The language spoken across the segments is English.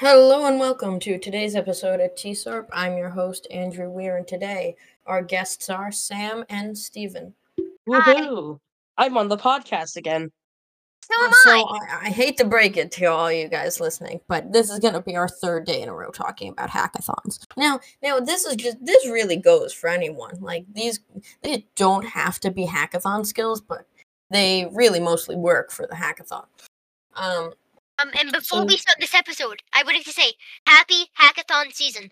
Hello and welcome to today's episode of Tsarp. I'm your host, Andrew Weir, and today our guests are Sam and Stephen. Woohoo! I'm on the podcast again. So am so I. I, I hate to break it to all you guys listening, but this is going to be our third day in a row talking about hackathons. Now, now this is just this really goes for anyone. Like these, they don't have to be hackathon skills, but they really mostly work for the hackathon. Um, Um, and before So- we start this episode, I would like to say happy hackathon season.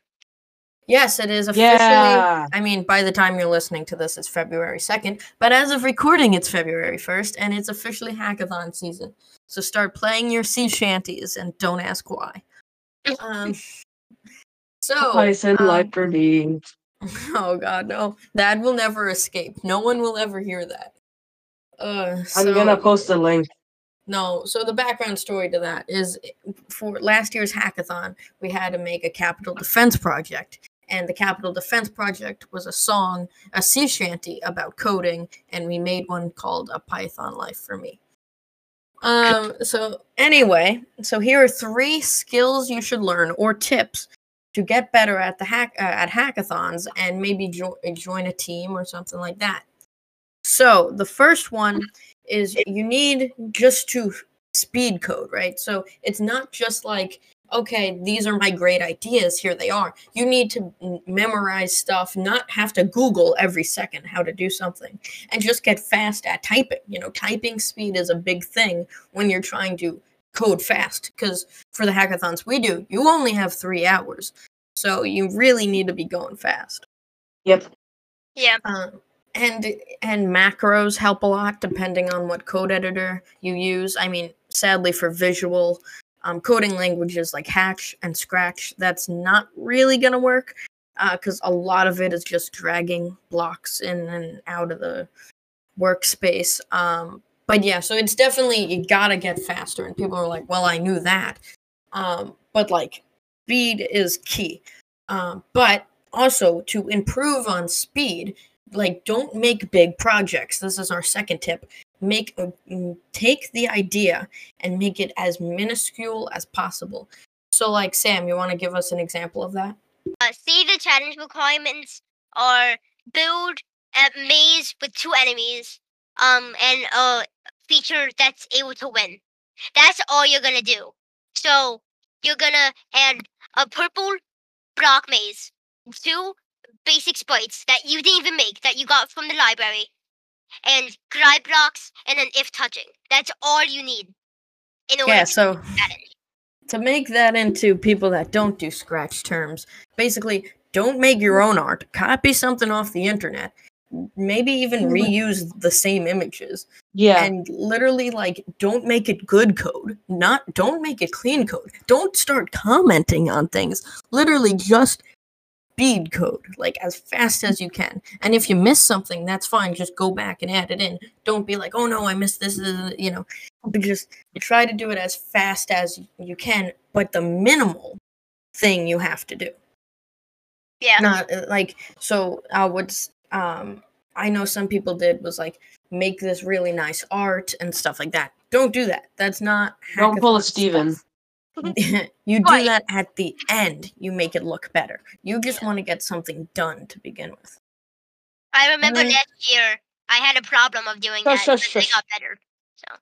yes, it is officially. Yeah. I mean, by the time you're listening to this, it's February 2nd, but as of recording, it's February 1st, and it's officially hackathon season. So start playing your sea shanties and don't ask why. Um, so, Python um, library. oh god, no. That will never escape. No one will ever hear that. Uh, I'm gonna post a link. No, so the background story to that is for last year's hackathon, we had to make a capital defense project. And the capital defense project was a song, a sea shanty about coding, and we made one called A Python Life for Me. Um, so anyway, so here are three skills you should learn or tips to get better at the hack uh, at hackathons and maybe jo- join a team or something like that. So the first one is you need just to speed code, right? So it's not just like, okay, these are my great ideas, here they are. You need to memorize stuff, not have to Google every second how to do something, and just get fast at typing. You know, typing speed is a big thing when you're trying to code fast, because for the hackathons we do, you only have three hours. So you really need to be going fast. Yep. Yeah. Um, and and macros help a lot depending on what code editor you use. I mean, sadly for visual um, coding languages like Hatch and Scratch, that's not really gonna work because a lot of it is just dragging blocks in and out of the workspace. Um, but yeah, so it's definitely you gotta get faster. And people are like, "Well, I knew that," um, but like speed is key. Um, but also to improve on speed like don't make big projects this is our second tip make a, mm, take the idea and make it as minuscule as possible so like sam you want to give us an example of that Uh, see the challenge requirements are build a maze with two enemies, um, and a feature that's able to win. That's all you're gonna do. So you're gonna add a purple block maze, two basic sprites that you didn't even make that you got from the library, and glide blocks, and an if touching. That's all you need. In order yeah to so that in. to make that into people that don't do scratch terms basically don't make your own art copy something off the internet maybe even Mhm. reuse the same images Yeah. and literally like don't make it good code not don't make it clean code don't start commenting on things literally just speed code like as fast as you can and if you miss something that's fine just go back and add it in don't be like oh no i missed this, this, you know but just try to do it as fast as you can but the minimal thing you have to do Yeah. not uh, like so i would um i know some people did was like make this really nice art and stuff like that don't do that that's not Don't pull a Steven. stuff. you do Right. that at the end you make it look better you just Yeah. want to get something done to begin with I remember then- last year I had a problem of doing Shush, that, shush, but I shush. got better. So,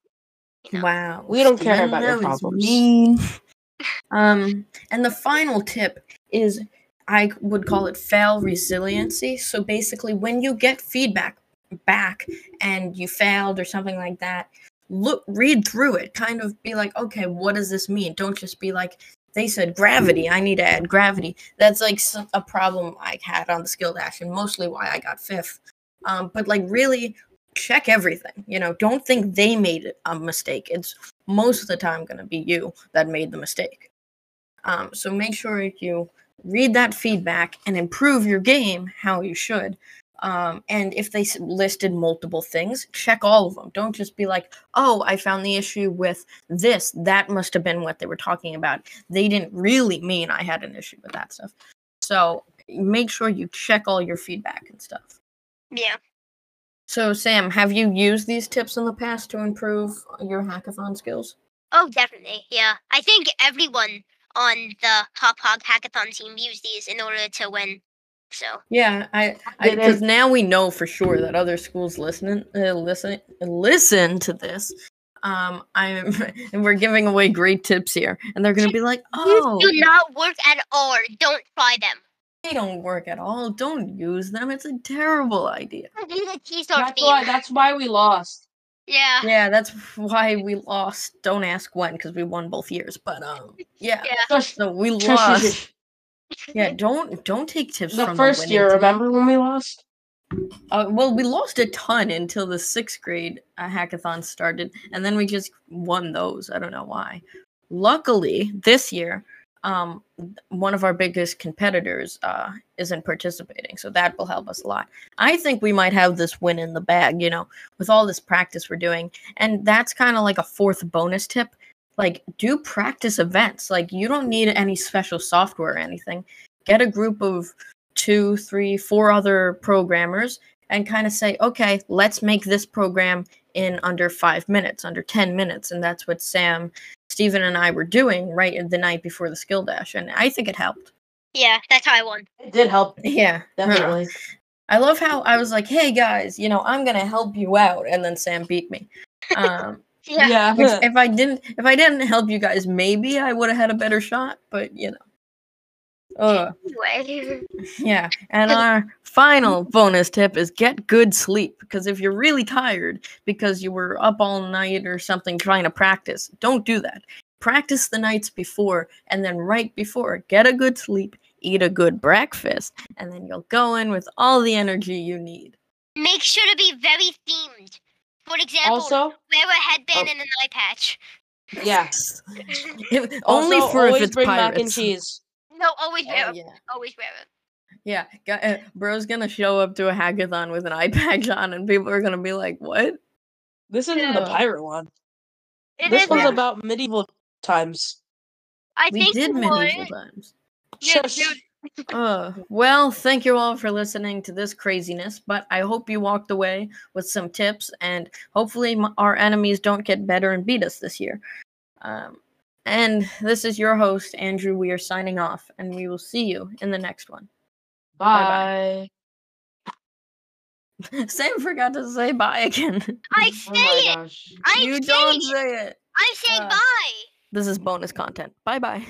you know. Wow. We don't care about your that problems. Mean. um, and the final tip is I would call it fail resiliency. So basically, when you get feedback back and you failed or something like that, look, read through it. Kind of be like, okay, what does this mean? Don't just be like, they said gravity. I need to add gravity. That's like a problem I had on the skill dash, and mostly why I got fifth. Um, but like, really check everything. You know, don't think they made a mistake. It's most of the time going to be you that made the mistake. Um, so make sure you read that feedback and improve your game how you should. Um, and if they listed multiple things, check all of them. Don't just be like, oh, I found the issue with this. That must have been what they were talking about. They didn't really mean I had an issue with that stuff. So make sure you check all your feedback and stuff. Yeah. So, Sam, have you used these tips in the past to improve your hackathon skills? Oh, definitely. Yeah. I think everyone on the Hop Hog Hackathon team used these in order to win. So Yeah, I because now we know for sure that other schools listening uh, listen listen to this. Um, I'm and we're giving away great tips here, and they're gonna be like, "Oh, these do not work at all. Don't try them. they don't work at all. Don't use them. It's a terrible idea." These are tea sort That's why. That's why we lost. Yeah. Yeah, that's why we lost. Don't ask when, because we won both years. But um, yeah, Yeah. So we shush, shush, lost. Yeah, don't don't take tips The from first winning year, team. remember when we lost? Uh, well, we lost a ton until the sixth grade uh, hackathon started, and then we just won those. I don't know why. Luckily, this year, um, one of our biggest competitors uh, isn't participating, so that will help us a lot. I think we might have this win in the bag, you know, with all this practice we're doing, and that's kind of like a fourth bonus tip. Like, do practice events. Like, you don't need any special software or anything. Get a group of two, three, four other programmers and kind of say, okay, let's make this program in under five minutes, under 10 minutes. And that's what Sam, Stephen, and I were doing right in the night before the skill dash. And I think it helped. Yeah, that's how I won. It did help, Yeah. definitely. I love how I was like, hey guys, you know, I'm going to help you out. And then Sam beat me. Um, Yeah. yeah. which if I didn't, if I didn't help you guys, maybe I would have had a better shot, but you know. Ugh. Anyway. Yeah, and our final bonus tip is get good sleep because if you're really tired because you were up all night or something trying to practice, don't do that. Practice the nights before and then right before, get a good sleep, eat a good breakfast, and then you'll go in with all the energy you need. Make sure to be very themed. For example, also, wear a headband Oh. and an eye patch. yeah. If- Only Also, for if it's bring pirates. mac and cheese. No, always wear Oh, it. yeah. Always wear it. Yeah, uh, bro's gonna show up to a hackathon with an eye patch on, and people are gonna be like, "What?" This isn't Yeah. the pirate one. It this is one's about medieval times. I We think did medieval would. times. Yeah, Shush. dude. Uh, well, thank you all for listening to this craziness, but I hope you walked away with some tips, and hopefully m- our enemies don't get better and beat us this year. Um, and this is your host, Andrew. We are signing off, and we will see you in the next one. Bye. Bye-bye. Sam forgot to say bye again. I Oh say my it. I'm you saying don't it. say it. I'm saying Uh, bye. This is bonus content. Bye bye.